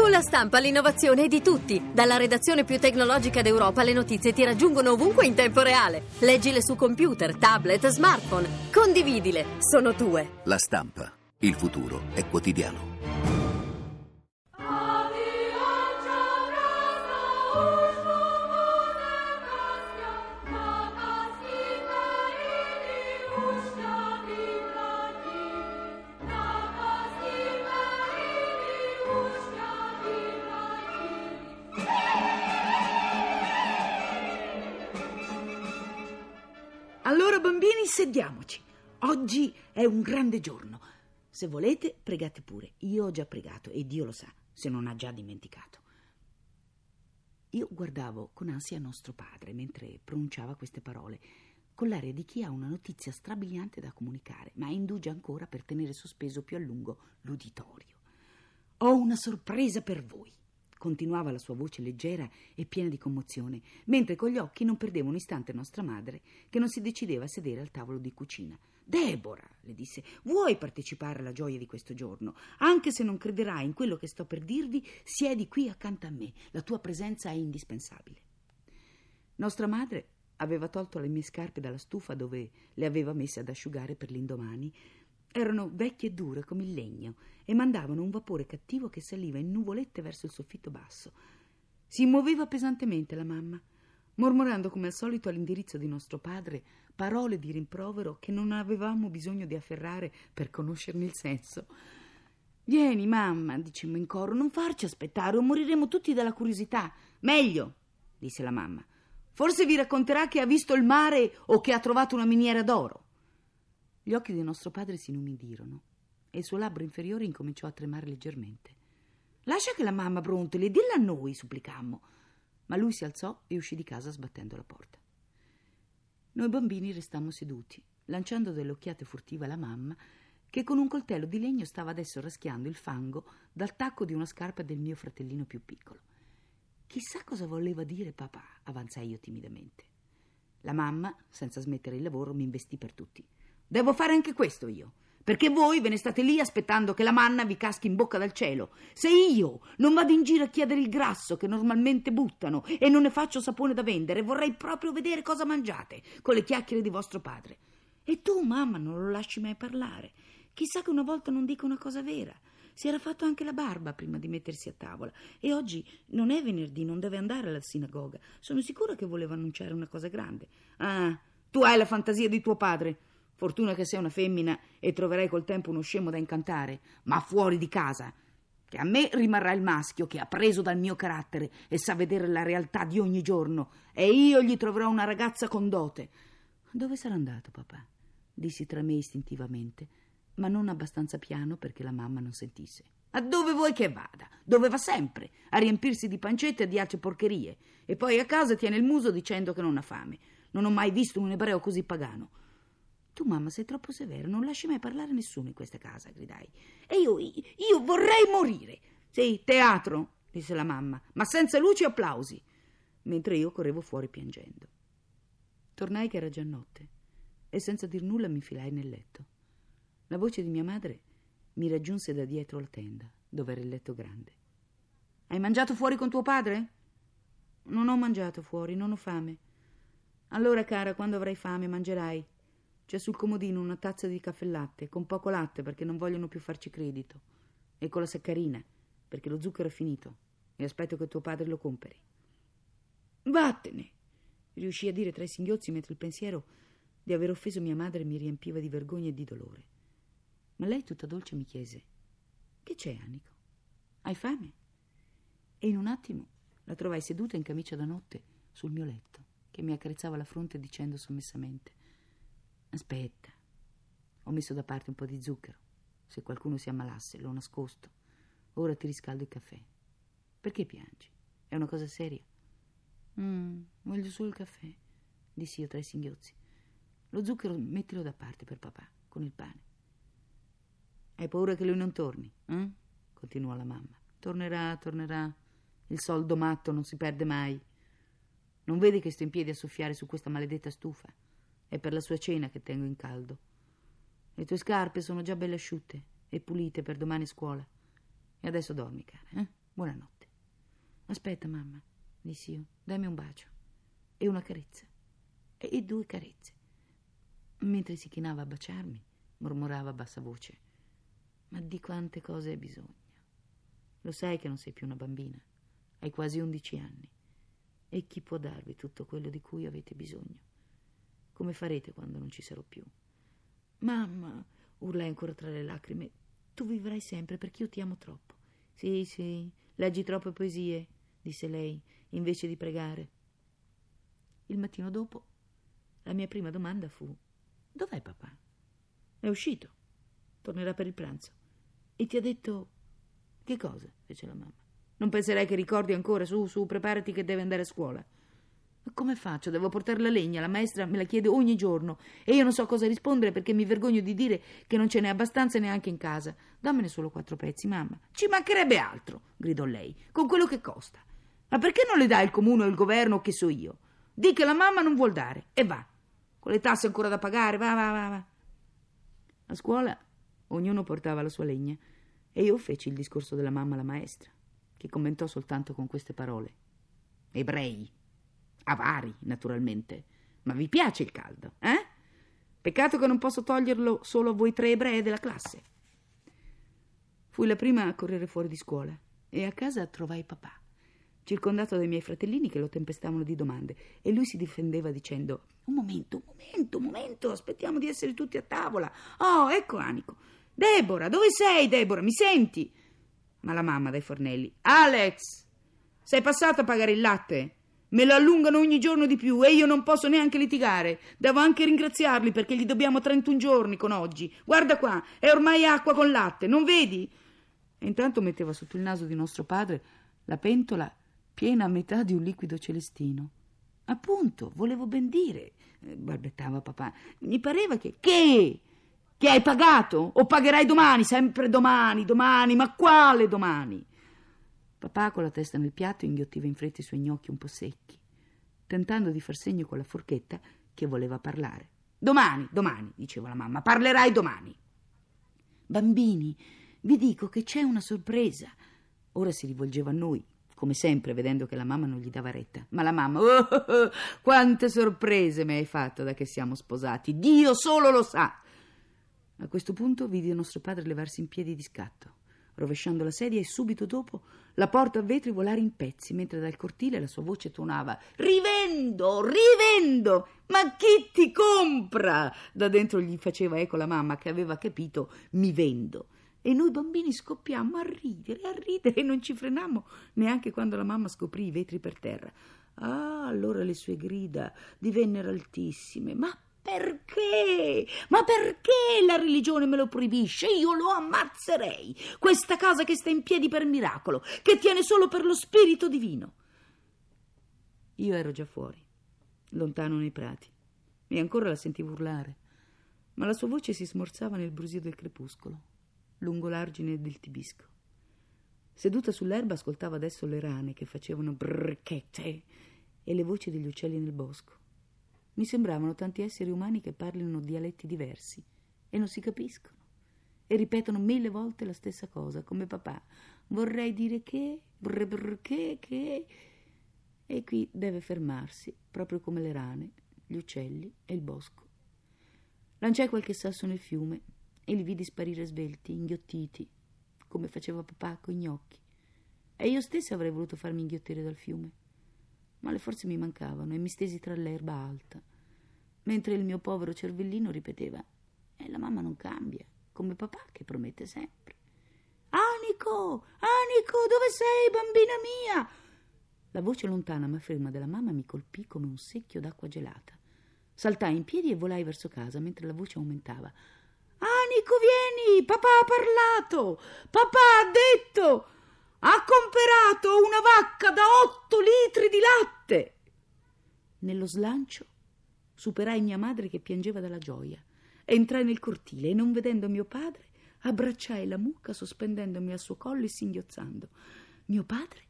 Con la stampa l'innovazione è di tutti. Dalla redazione più tecnologica d'Europa le notizie ti raggiungono ovunque in tempo reale. Leggile su computer, tablet, smartphone. Condividile. Sono tue. La stampa. Il futuro è quotidiano. Bambini, sediamoci. Oggi è un grande giorno. Se volete, pregate pure. Io ho già pregato e Dio lo sa, se non ha già dimenticato. Io guardavo con ansia nostro padre mentre pronunciava queste parole, con l'aria di chi ha una notizia strabiliante da comunicare, ma indugia ancora per tenere sospeso più a lungo l'uditorio. Ho una sorpresa per voi continuava la sua voce leggera e piena di commozione, mentre con gli occhi non perdeva un istante nostra madre, che non si decideva a sedere al tavolo di cucina. Debora, le disse, vuoi partecipare alla gioia di questo giorno? Anche se non crederai in quello che sto per dirvi, siedi qui accanto a me. La tua presenza è indispensabile. Nostra madre aveva tolto le mie scarpe dalla stufa dove le aveva messe ad asciugare per l'indomani erano vecchie e dure come il legno e mandavano un vapore cattivo che saliva in nuvolette verso il soffitto basso. Si muoveva pesantemente la mamma, mormorando come al solito all'indirizzo di nostro padre parole di rimprovero che non avevamo bisogno di afferrare per conoscerne il senso. Vieni, mamma, dicemmo in coro, non farci aspettare o moriremo tutti dalla curiosità. Meglio, disse la mamma. Forse vi racconterà che ha visto il mare o che ha trovato una miniera d'oro. Gli occhi di nostro padre si inumidirono e il suo labbro inferiore incominciò a tremare leggermente. Lascia che la mamma brontoli, dilla a noi, supplicammo. Ma lui si alzò e uscì di casa sbattendo la porta. Noi bambini restammo seduti, lanciando delle occhiate furtive alla mamma, che con un coltello di legno stava adesso raschiando il fango dal tacco di una scarpa del mio fratellino più piccolo. Chissà cosa voleva dire papà, avanzai io timidamente. La mamma, senza smettere il lavoro, mi investì per tutti. Devo fare anche questo io. Perché voi ve ne state lì aspettando che la manna vi caschi in bocca dal cielo. Se io non vado in giro a chiedere il grasso che normalmente buttano e non ne faccio sapone da vendere, vorrei proprio vedere cosa mangiate con le chiacchiere di vostro padre. E tu, mamma, non lo lasci mai parlare. Chissà che una volta non dica una cosa vera. Si era fatto anche la barba prima di mettersi a tavola. E oggi non è venerdì, non deve andare alla sinagoga. Sono sicura che voleva annunciare una cosa grande. Ah, tu hai la fantasia di tuo padre. Fortuna che sei una femmina e troverai col tempo uno scemo da incantare, ma fuori di casa. Che a me rimarrà il maschio che ha preso dal mio carattere e sa vedere la realtà di ogni giorno, e io gli troverò una ragazza con dote. Dove sarà andato, papà? dissi tra me istintivamente, ma non abbastanza piano perché la mamma non sentisse. A dove vuoi che vada? Dove va sempre? A riempirsi di pancette e di altre porcherie. E poi a casa tiene il muso dicendo che non ha fame. Non ho mai visto un ebreo così pagano. Tu, mamma, sei troppo severa, non lasci mai parlare nessuno in questa casa, gridai. E io, io vorrei morire. Sì, teatro, disse la mamma, ma senza luci e applausi, mentre io correvo fuori piangendo. Tornai che era già notte e senza dir nulla mi infilai nel letto. La voce di mia madre mi raggiunse da dietro la tenda, dove era il letto grande. Hai mangiato fuori con tuo padre? Non ho mangiato fuori, non ho fame. Allora, cara, quando avrai fame mangerai. C'è sul comodino una tazza di caffè latte, con poco latte perché non vogliono più farci credito, e con la saccarina, perché lo zucchero è finito, e aspetto che tuo padre lo comperi. Vattene! riuscì a dire tra i singhiozzi mentre il pensiero di aver offeso mia madre mi riempiva di vergogna e di dolore. Ma lei tutta dolce mi chiese: Che c'è, Anico? Hai fame? E in un attimo la trovai seduta in camicia da notte sul mio letto, che mi accarezzava la fronte dicendo sommessamente: Aspetta, ho messo da parte un po' di zucchero. Se qualcuno si ammalasse, l'ho nascosto. Ora ti riscaldo il caffè. Perché piangi? È una cosa seria? Mm, voglio solo il caffè, dissi io tra i singhiozzi. Lo zucchero mettilo da parte per papà, con il pane. Hai paura che lui non torni? Eh? continuò la mamma. Tornerà, tornerà. Il soldo matto non si perde mai. Non vedi che sto in piedi a soffiare su questa maledetta stufa? È per la sua cena che tengo in caldo. Le tue scarpe sono già belle asciutte e pulite per domani scuola. E adesso dormi, cara. Eh? Buonanotte. Aspetta, mamma, dissi io, dammi un bacio e una carezza e due carezze. Mentre si chinava a baciarmi, mormorava a bassa voce: Ma di quante cose hai bisogno? Lo sai che non sei più una bambina, hai quasi undici anni. E chi può darvi tutto quello di cui avete bisogno? Come farete quando non ci sarò più? Mamma, urlai ancora tra le lacrime, tu vivrai sempre perché io ti amo troppo. Sì, sì, leggi troppe poesie, disse lei, invece di pregare. Il mattino dopo, la mia prima domanda fu: Dov'è papà? È uscito. Tornerà per il pranzo. E ti ha detto. Che cosa? fece la mamma. Non penserai che ricordi ancora. Su, su, preparati che deve andare a scuola. Come faccio? Devo portare la legna, la maestra me la chiede ogni giorno e io non so cosa rispondere perché mi vergogno di dire che non ce n'è abbastanza neanche in casa. Dammene solo quattro pezzi, mamma. Ci mancherebbe altro, gridò lei, con quello che costa. Ma perché non le dà il comune o il governo o che so io? Di che la mamma non vuol dare e va. Con le tasse ancora da pagare, va, va, va, va. A scuola ognuno portava la sua legna e io feci il discorso della mamma alla maestra, che commentò soltanto con queste parole. Ebrei avari, naturalmente. Ma vi piace il caldo, eh? Peccato che non posso toglierlo solo a voi tre ebrei della classe. Fui la prima a correre fuori di scuola e a casa trovai papà, circondato dai miei fratellini che lo tempestavano di domande, e lui si difendeva dicendo: Un momento, un momento, un momento, aspettiamo di essere tutti a tavola. Oh, ecco Anico. Debora, dove sei, Debora? Mi senti? Ma la mamma dai fornelli: Alex, sei passato a pagare il latte? Me lo allungano ogni giorno di più e io non posso neanche litigare. Devo anche ringraziarli perché gli dobbiamo 31 giorni con oggi. Guarda qua, è ormai acqua con latte, non vedi? E intanto metteva sotto il naso di nostro padre la pentola piena a metà di un liquido celestino. Appunto, volevo ben dire, eh, balbettava papà. Mi pareva che. Che? Che hai pagato? O pagherai domani, sempre domani, domani, ma quale domani? Papà, con la testa nel piatto, inghiottiva in fretta i suoi gnocchi un po' secchi, tentando di far segno con la forchetta che voleva parlare. Domani, domani, diceva la mamma, parlerai domani. Bambini, vi dico che c'è una sorpresa. Ora si rivolgeva a noi, come sempre, vedendo che la mamma non gli dava retta. Ma la mamma, oh, oh, oh, quante sorprese mi hai fatto da che siamo sposati. Dio solo lo sa. A questo punto vidi nostro padre levarsi in piedi di scatto rovesciando la sedia e subito dopo la porta a vetri volare in pezzi, mentre dal cortile la sua voce tuonava Rivendo, rivendo! Ma chi ti compra? Da dentro gli faceva eco la mamma che aveva capito mi vendo. E noi bambini scoppiammo a ridere, a ridere e non ci frenammo neanche quando la mamma scoprì i vetri per terra. Ah, allora le sue grida divennero altissime. Ma perché? Ma perché la religione me lo proibisce? Io lo ammazzerei. Questa casa che sta in piedi per miracolo, che tiene solo per lo spirito divino. Io ero già fuori, lontano nei prati, e ancora la sentivo urlare, ma la sua voce si smorzava nel brusio del crepuscolo, lungo l'argine del tibisco. Seduta sull'erba ascoltava adesso le rane che facevano brrchette e le voci degli uccelli nel bosco. Mi sembravano tanti esseri umani che parlino dialetti diversi e non si capiscono e ripetono mille volte la stessa cosa, come papà. Vorrei dire che, brr, brr, che, che. E qui deve fermarsi, proprio come le rane, gli uccelli e il bosco. Lanciai qualche sasso nel fiume e li vidi sparire svelti, inghiottiti, come faceva papà coi gnocchi. E io stessa avrei voluto farmi inghiottire dal fiume ma le forze mi mancavano e mi stesi tra l'erba alta, mentre il mio povero cervellino ripeteva E la mamma non cambia, come papà che promette sempre. Anico, Anico, dove sei, bambina mia? La voce lontana ma ferma della mamma mi colpì come un secchio d'acqua gelata. Saltai in piedi e volai verso casa mentre la voce aumentava. Anico, vieni! Papà ha parlato! Papà ha detto! Ha comperato una vacca da otto litri di latte. Nello slancio superai mia madre che piangeva dalla gioia. Entrai nel cortile e, non vedendo mio padre, abbracciai la mucca sospendendomi al suo collo e singhiozzando. Mio padre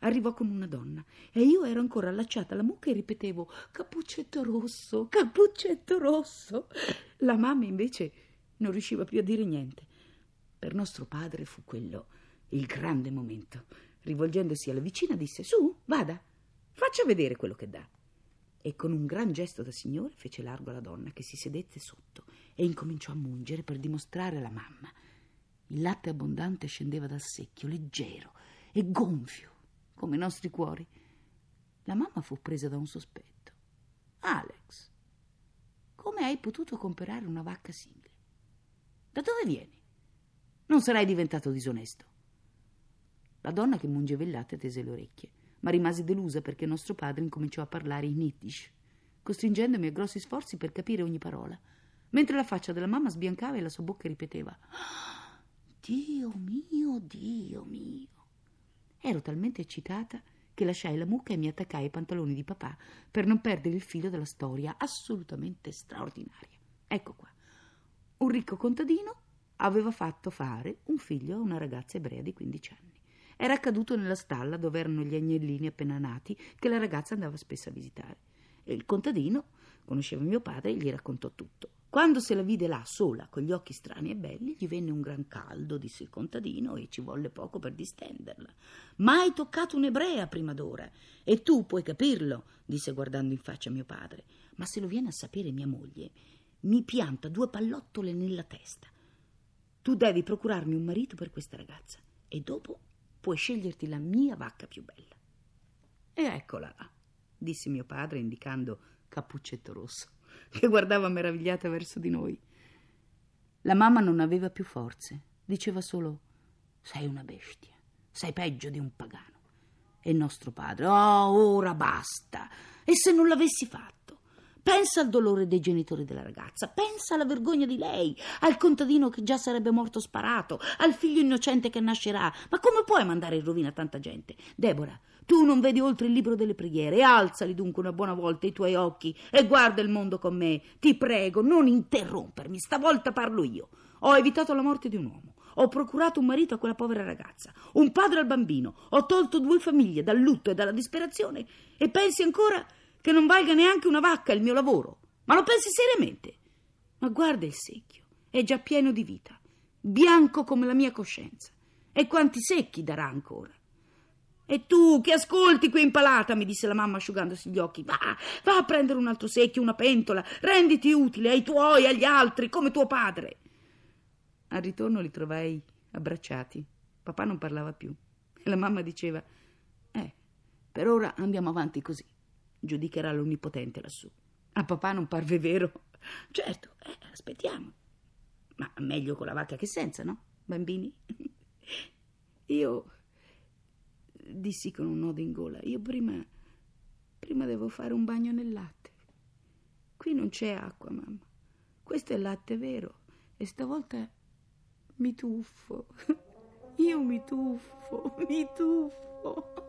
arrivò con una donna e io ero ancora allacciata alla mucca e ripetevo Cappuccetto rosso, cappuccetto rosso. La mamma invece non riusciva più a dire niente. Per nostro padre fu quello il grande momento. Rivolgendosi alla vicina disse Su, vada, faccia vedere quello che dà. E con un gran gesto da signore fece largo alla donna che si sedette sotto e incominciò a mungere per dimostrare alla mamma. Il latte abbondante scendeva dal secchio, leggero e gonfio, come i nostri cuori. La mamma fu presa da un sospetto. Alex, come hai potuto comprare una vacca simile? Da dove vieni? Non sarai diventato disonesto. La donna che mungeva il latte tese le orecchie, ma rimase delusa perché nostro padre incominciò a parlare in Yiddish, costringendomi a grossi sforzi per capire ogni parola, mentre la faccia della mamma sbiancava e la sua bocca ripeteva Dio mio, Dio mio. Ero talmente eccitata che lasciai la mucca e mi attaccai ai pantaloni di papà per non perdere il filo della storia assolutamente straordinaria. Ecco qua. Un ricco contadino aveva fatto fare un figlio a una ragazza ebrea di 15 anni. Era accaduto nella stalla dove erano gli agnellini appena nati che la ragazza andava spesso a visitare. E il contadino conosceva mio padre e gli raccontò tutto. Quando se la vide là sola, con gli occhi strani e belli, gli venne un gran caldo, disse il contadino, e ci volle poco per distenderla. Mai toccato un'ebrea prima d'ora. E tu puoi capirlo, disse guardando in faccia mio padre. Ma se lo viene a sapere mia moglie, mi pianta due pallottole nella testa. Tu devi procurarmi un marito per questa ragazza e dopo puoi sceglierti la mia vacca più bella. E eccola là, disse mio padre indicando Cappuccetto Rosso che guardava meravigliata verso di noi. La mamma non aveva più forze, diceva solo sei una bestia, sei peggio di un pagano. E nostro padre, oh, ora basta. E se non l'avessi fatto? Pensa al dolore dei genitori della ragazza, pensa alla vergogna di lei, al contadino che già sarebbe morto sparato, al figlio innocente che nascerà. Ma come puoi mandare in rovina tanta gente? Deborah, tu non vedi oltre il libro delle preghiere. Alzali dunque una buona volta i tuoi occhi e guarda il mondo con me. Ti prego, non interrompermi, stavolta parlo io. Ho evitato la morte di un uomo. Ho procurato un marito a quella povera ragazza, un padre al bambino, ho tolto due famiglie dal lutto e dalla disperazione e pensi ancora che non valga neanche una vacca il mio lavoro. Ma lo pensi seriamente? Ma guarda il secchio, è già pieno di vita, bianco come la mia coscienza. E quanti secchi darà ancora? E tu che ascolti qui impalata, mi disse la mamma asciugandosi gli occhi, va, va a prendere un altro secchio, una pentola, renditi utile ai tuoi, agli altri, come tuo padre. Al ritorno li trovai abbracciati. Papà non parlava più. E la mamma diceva, eh, per ora andiamo avanti così giudicherà l'onnipotente lassù. A papà non parve vero. Certo, eh, aspettiamo. Ma meglio con la vacca che senza, no, bambini? Io dissi con un nodo in gola, io prima prima devo fare un bagno nel latte. Qui non c'è acqua, mamma. Questo è latte vero e stavolta mi tuffo. Io mi tuffo, mi tuffo.